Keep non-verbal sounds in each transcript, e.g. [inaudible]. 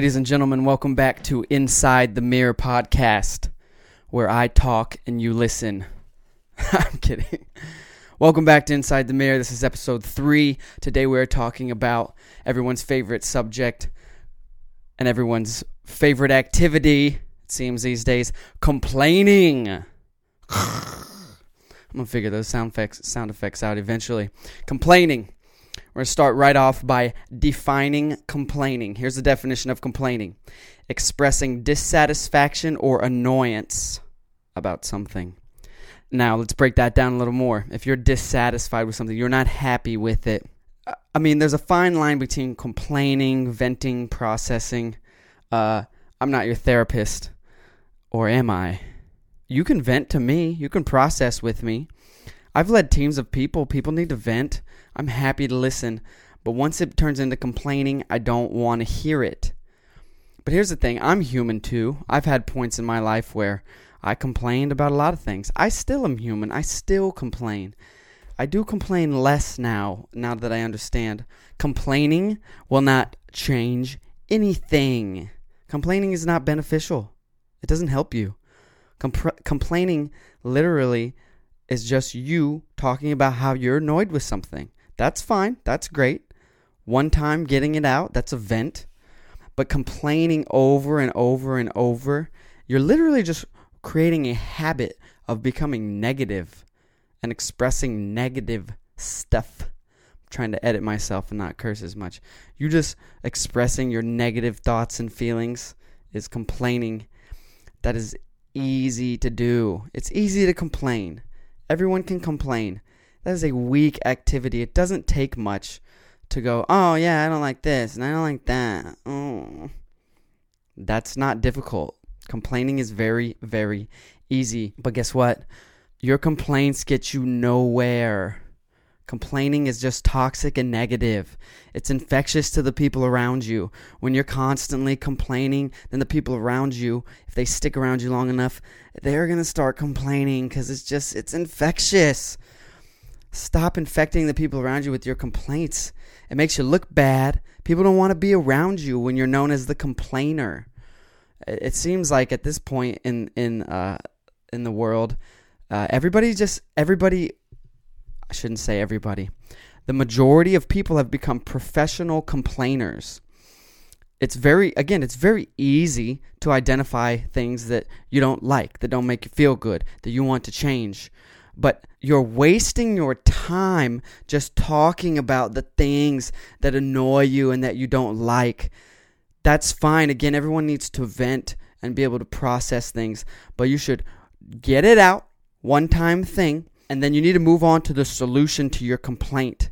Ladies and gentlemen, welcome back to Inside the Mirror podcast, where I talk and you listen. [laughs] I'm kidding. Welcome back to Inside the Mirror. This is episode three. Today we're talking about everyone's favorite subject and everyone's favorite activity, it seems these days complaining. [sighs] I'm gonna figure those sound effects, sound effects out eventually. Complaining. We're going to start right off by defining complaining. Here's the definition of complaining expressing dissatisfaction or annoyance about something. Now, let's break that down a little more. If you're dissatisfied with something, you're not happy with it. I mean, there's a fine line between complaining, venting, processing. Uh, I'm not your therapist, or am I? You can vent to me, you can process with me. I've led teams of people. People need to vent. I'm happy to listen. But once it turns into complaining, I don't want to hear it. But here's the thing I'm human too. I've had points in my life where I complained about a lot of things. I still am human. I still complain. I do complain less now, now that I understand. Complaining will not change anything. Complaining is not beneficial, it doesn't help you. Compr- complaining literally is just you talking about how you're annoyed with something. That's fine. That's great. One time getting it out, that's a vent. But complaining over and over and over, you're literally just creating a habit of becoming negative and expressing negative stuff. I'm trying to edit myself and not curse as much. You just expressing your negative thoughts and feelings is complaining. That is easy to do. It's easy to complain. Everyone can complain. That is a weak activity. It doesn't take much to go, oh, yeah, I don't like this and I don't like that. Oh. That's not difficult. Complaining is very, very easy. But guess what? Your complaints get you nowhere. Complaining is just toxic and negative. It's infectious to the people around you. When you're constantly complaining, then the people around you, if they stick around you long enough, they're going to start complaining because it's just, it's infectious. Stop infecting the people around you with your complaints. It makes you look bad. People don't want to be around you when you're known as the complainer. It seems like at this point in in uh, in the world, uh, everybody just everybody I shouldn't say everybody. The majority of people have become professional complainers. It's very, again, it's very easy to identify things that you don't like, that don't make you feel good, that you want to change. But you're wasting your time just talking about the things that annoy you and that you don't like. That's fine. Again, everyone needs to vent and be able to process things, but you should get it out, one time thing, and then you need to move on to the solution to your complaint.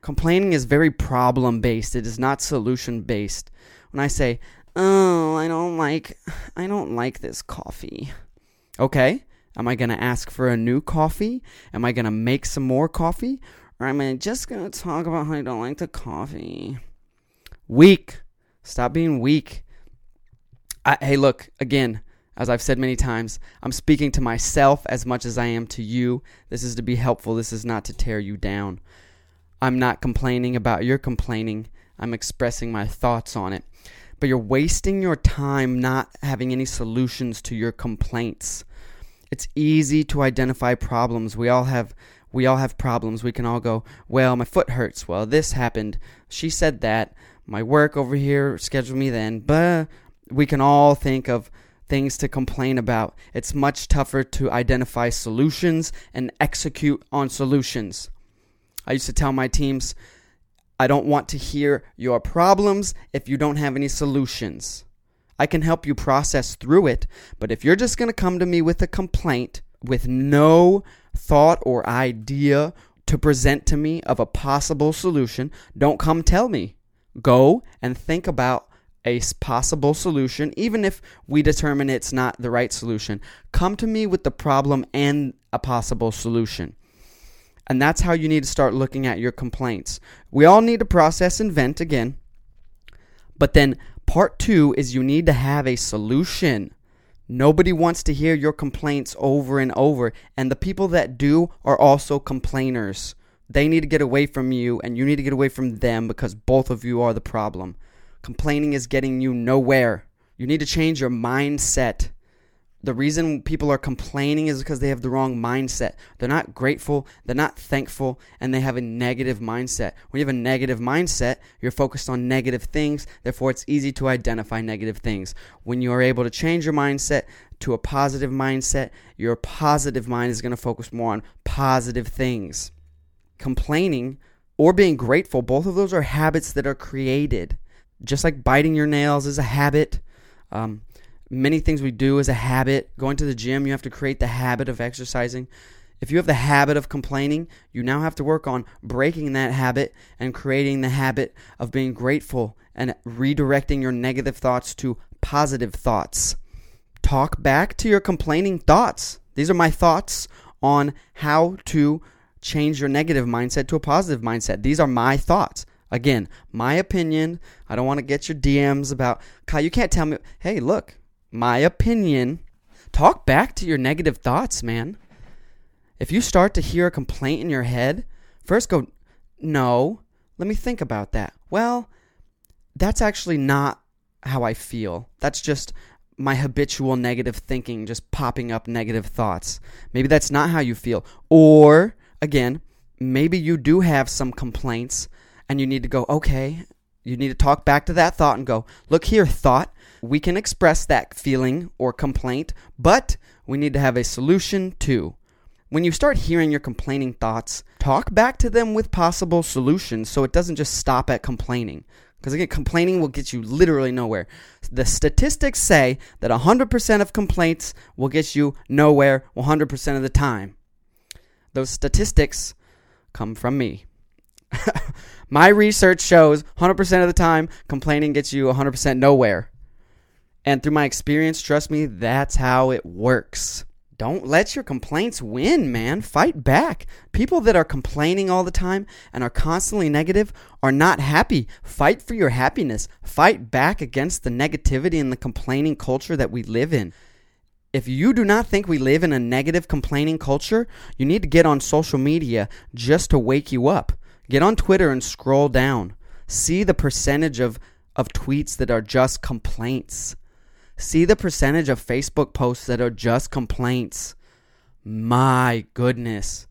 Complaining is very problem based, it is not solution based. When I say, "Oh, I don't like I don't like this coffee." Okay? Am I going to ask for a new coffee? Am I going to make some more coffee? Or am I just going to talk about how I don't like the coffee? Weak. Stop being weak. I, hey, look, again, as I've said many times, I'm speaking to myself as much as I am to you. This is to be helpful. This is not to tear you down. I'm not complaining about your complaining. I'm expressing my thoughts on it. But you're wasting your time not having any solutions to your complaints. It's easy to identify problems. We all have we all have problems. We can all go, "Well, my foot hurts. Well, this happened. She said that. My work over here scheduled me then." But we can all think of things to complain about. It's much tougher to identify solutions and execute on solutions. I used to tell my teams, I don't want to hear your problems if you don't have any solutions. I can help you process through it, but if you're just going to come to me with a complaint with no thought or idea to present to me of a possible solution, don't come tell me. Go and think about a possible solution, even if we determine it's not the right solution. Come to me with the problem and a possible solution. And that's how you need to start looking at your complaints. We all need to process and vent again. But then part two is you need to have a solution. Nobody wants to hear your complaints over and over. And the people that do are also complainers. They need to get away from you, and you need to get away from them because both of you are the problem. Complaining is getting you nowhere. You need to change your mindset. The reason people are complaining is because they have the wrong mindset. They're not grateful, they're not thankful, and they have a negative mindset. When you have a negative mindset, you're focused on negative things, therefore, it's easy to identify negative things. When you are able to change your mindset to a positive mindset, your positive mind is going to focus more on positive things. Complaining or being grateful, both of those are habits that are created. Just like biting your nails is a habit. Um, many things we do is a habit. Going to the gym, you have to create the habit of exercising. If you have the habit of complaining, you now have to work on breaking that habit and creating the habit of being grateful and redirecting your negative thoughts to positive thoughts. Talk back to your complaining thoughts. These are my thoughts on how to change your negative mindset to a positive mindset. These are my thoughts. Again, my opinion. I don't want to get your DMs about, Kyle, you can't tell me, hey, look, my opinion. Talk back to your negative thoughts, man. If you start to hear a complaint in your head, first go, no, let me think about that. Well, that's actually not how I feel. That's just my habitual negative thinking, just popping up negative thoughts. Maybe that's not how you feel. Or, again, maybe you do have some complaints and you need to go, okay, you need to talk back to that thought and go, look here, thought, we can express that feeling or complaint, but we need to have a solution too. When you start hearing your complaining thoughts, talk back to them with possible solutions so it doesn't just stop at complaining. Because again, complaining will get you literally nowhere. The statistics say that 100% of complaints will get you nowhere 100% of the time. Those statistics come from me. [laughs] My research shows 100% of the time, complaining gets you 100% nowhere. And through my experience, trust me, that's how it works. Don't let your complaints win, man. Fight back. People that are complaining all the time and are constantly negative are not happy. Fight for your happiness. Fight back against the negativity and the complaining culture that we live in. If you do not think we live in a negative complaining culture, you need to get on social media just to wake you up. Get on Twitter and scroll down. See the percentage of, of tweets that are just complaints. See the percentage of Facebook posts that are just complaints. My goodness.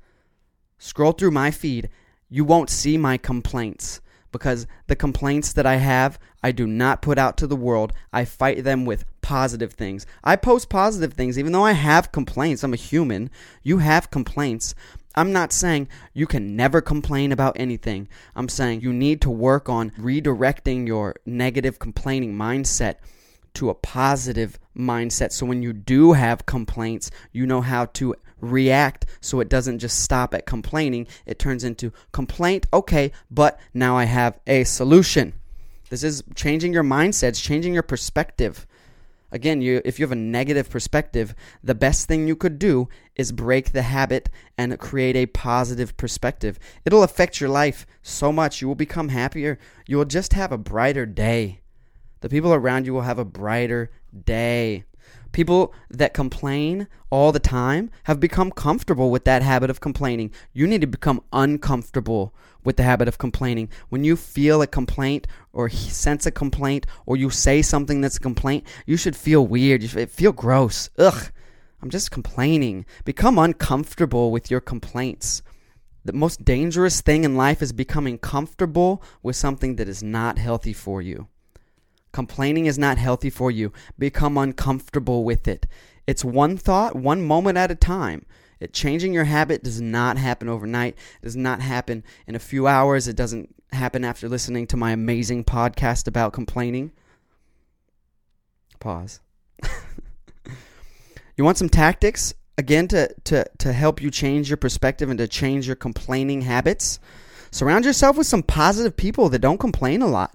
Scroll through my feed. You won't see my complaints because the complaints that I have, I do not put out to the world. I fight them with positive things. I post positive things even though I have complaints. I'm a human. You have complaints. I'm not saying you can never complain about anything. I'm saying you need to work on redirecting your negative complaining mindset to a positive mindset. So when you do have complaints, you know how to react so it doesn't just stop at complaining. It turns into complaint, okay, but now I have a solution. This is changing your mindset, it's changing your perspective. Again, you, if you have a negative perspective, the best thing you could do is break the habit and create a positive perspective. It'll affect your life so much. You will become happier. You will just have a brighter day. The people around you will have a brighter day. People that complain all the time have become comfortable with that habit of complaining. You need to become uncomfortable with the habit of complaining. When you feel a complaint or sense a complaint or you say something that's a complaint, you should feel weird. You should feel gross. Ugh, I'm just complaining. Become uncomfortable with your complaints. The most dangerous thing in life is becoming comfortable with something that is not healthy for you. Complaining is not healthy for you. Become uncomfortable with it. It's one thought, one moment at a time. It, changing your habit does not happen overnight. It does not happen in a few hours. It doesn't happen after listening to my amazing podcast about complaining. Pause. [laughs] you want some tactics again to, to, to help you change your perspective and to change your complaining habits? Surround yourself with some positive people that don't complain a lot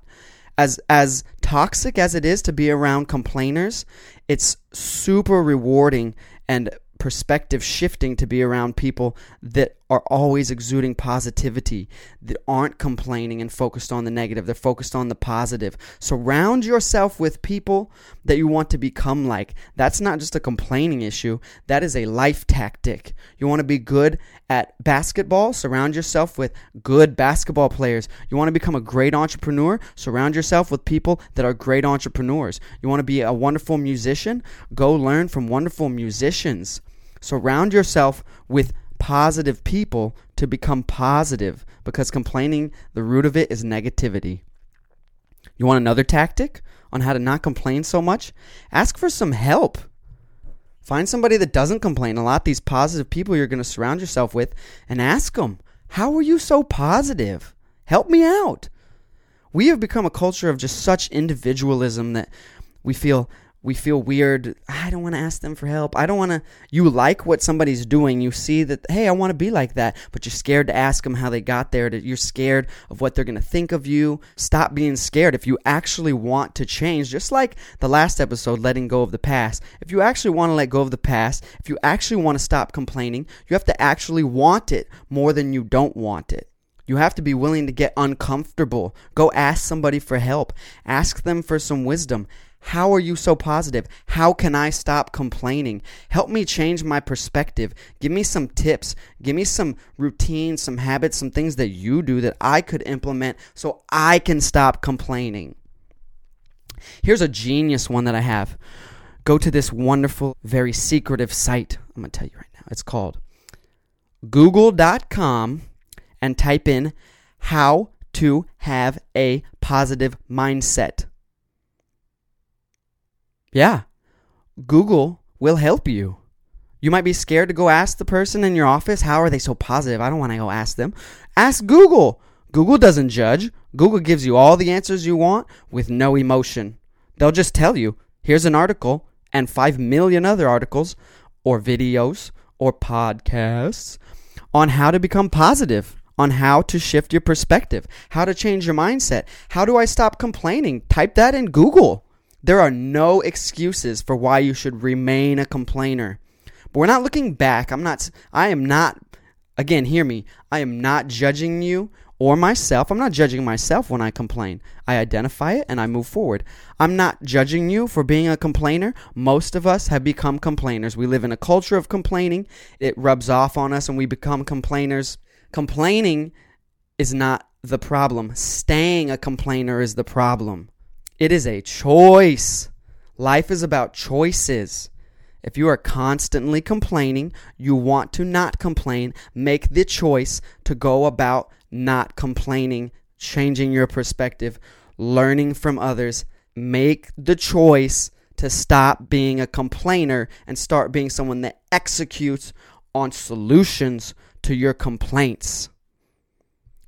as as toxic as it is to be around complainers, it's super rewarding and perspective shifting to be around people that are always exuding positivity, that aren't complaining and focused on the negative. They're focused on the positive. Surround yourself with people that you want to become like. That's not just a complaining issue, that is a life tactic. You want to be good at basketball? Surround yourself with good basketball players. You want to become a great entrepreneur? Surround yourself with people that are great entrepreneurs. You want to be a wonderful musician? Go learn from wonderful musicians. Surround yourself with positive people to become positive because complaining, the root of it is negativity. You want another tactic on how to not complain so much? Ask for some help. Find somebody that doesn't complain. A lot these positive people you're going to surround yourself with and ask them, How are you so positive? Help me out. We have become a culture of just such individualism that we feel we feel weird. I don't want to ask them for help. I don't want to. You like what somebody's doing. You see that, hey, I want to be like that, but you're scared to ask them how they got there. You're scared of what they're going to think of you. Stop being scared. If you actually want to change, just like the last episode, letting go of the past, if you actually want to let go of the past, if you actually want to stop complaining, you have to actually want it more than you don't want it. You have to be willing to get uncomfortable. Go ask somebody for help. Ask them for some wisdom. How are you so positive? How can I stop complaining? Help me change my perspective. Give me some tips. Give me some routines, some habits, some things that you do that I could implement so I can stop complaining. Here's a genius one that I have. Go to this wonderful, very secretive site. I'm going to tell you right now. It's called google.com and type in how to have a positive mindset. Yeah, Google will help you. You might be scared to go ask the person in your office, how are they so positive? I don't want to go ask them. Ask Google. Google doesn't judge. Google gives you all the answers you want with no emotion. They'll just tell you, here's an article and 5 million other articles or videos or podcasts on how to become positive, on how to shift your perspective, how to change your mindset. How do I stop complaining? Type that in Google. There are no excuses for why you should remain a complainer. But we're not looking back. I'm not I am not again, hear me. I am not judging you or myself. I'm not judging myself when I complain. I identify it and I move forward. I'm not judging you for being a complainer. Most of us have become complainers. We live in a culture of complaining. It rubs off on us and we become complainers. Complaining is not the problem. Staying a complainer is the problem. It is a choice. Life is about choices. If you are constantly complaining, you want to not complain, make the choice to go about not complaining, changing your perspective, learning from others. Make the choice to stop being a complainer and start being someone that executes on solutions to your complaints.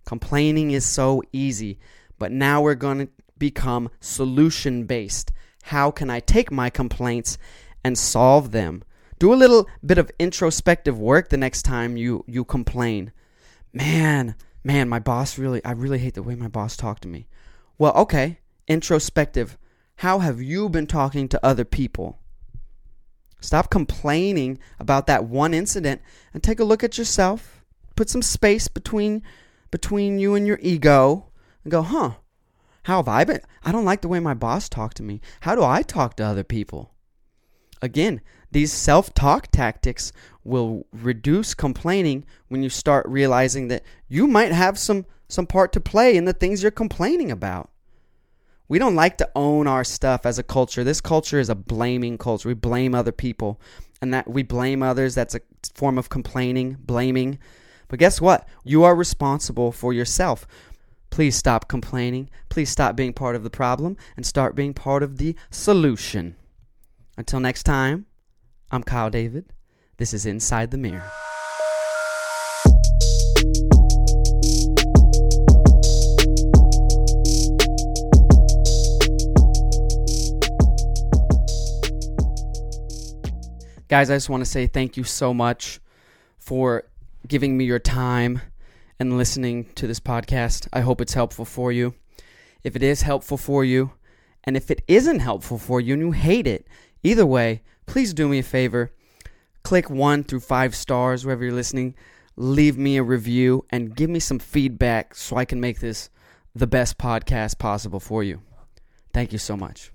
Complaining is so easy, but now we're going to become solution based. How can I take my complaints and solve them? Do a little bit of introspective work the next time you, you complain. Man, man, my boss really, I really hate the way my boss talked to me. Well, okay, introspective. How have you been talking to other people? Stop complaining about that one incident and take a look at yourself. Put some space between between you and your ego and go, "Huh, how have I been? I don't like the way my boss talked to me. How do I talk to other people? Again, these self talk tactics will reduce complaining when you start realizing that you might have some, some part to play in the things you're complaining about. We don't like to own our stuff as a culture. This culture is a blaming culture. We blame other people, and that we blame others. That's a form of complaining, blaming. But guess what? You are responsible for yourself. Please stop complaining. Please stop being part of the problem and start being part of the solution. Until next time, I'm Kyle David. This is Inside the Mirror. Guys, I just want to say thank you so much for giving me your time and listening to this podcast. I hope it's helpful for you. If it is helpful for you, and if it isn't helpful for you and you hate it, either way, please do me a favor. Click one through five stars wherever you're listening leave me a review, and give me some feedback so I can make this the best podcast possible for you. Thank you so much.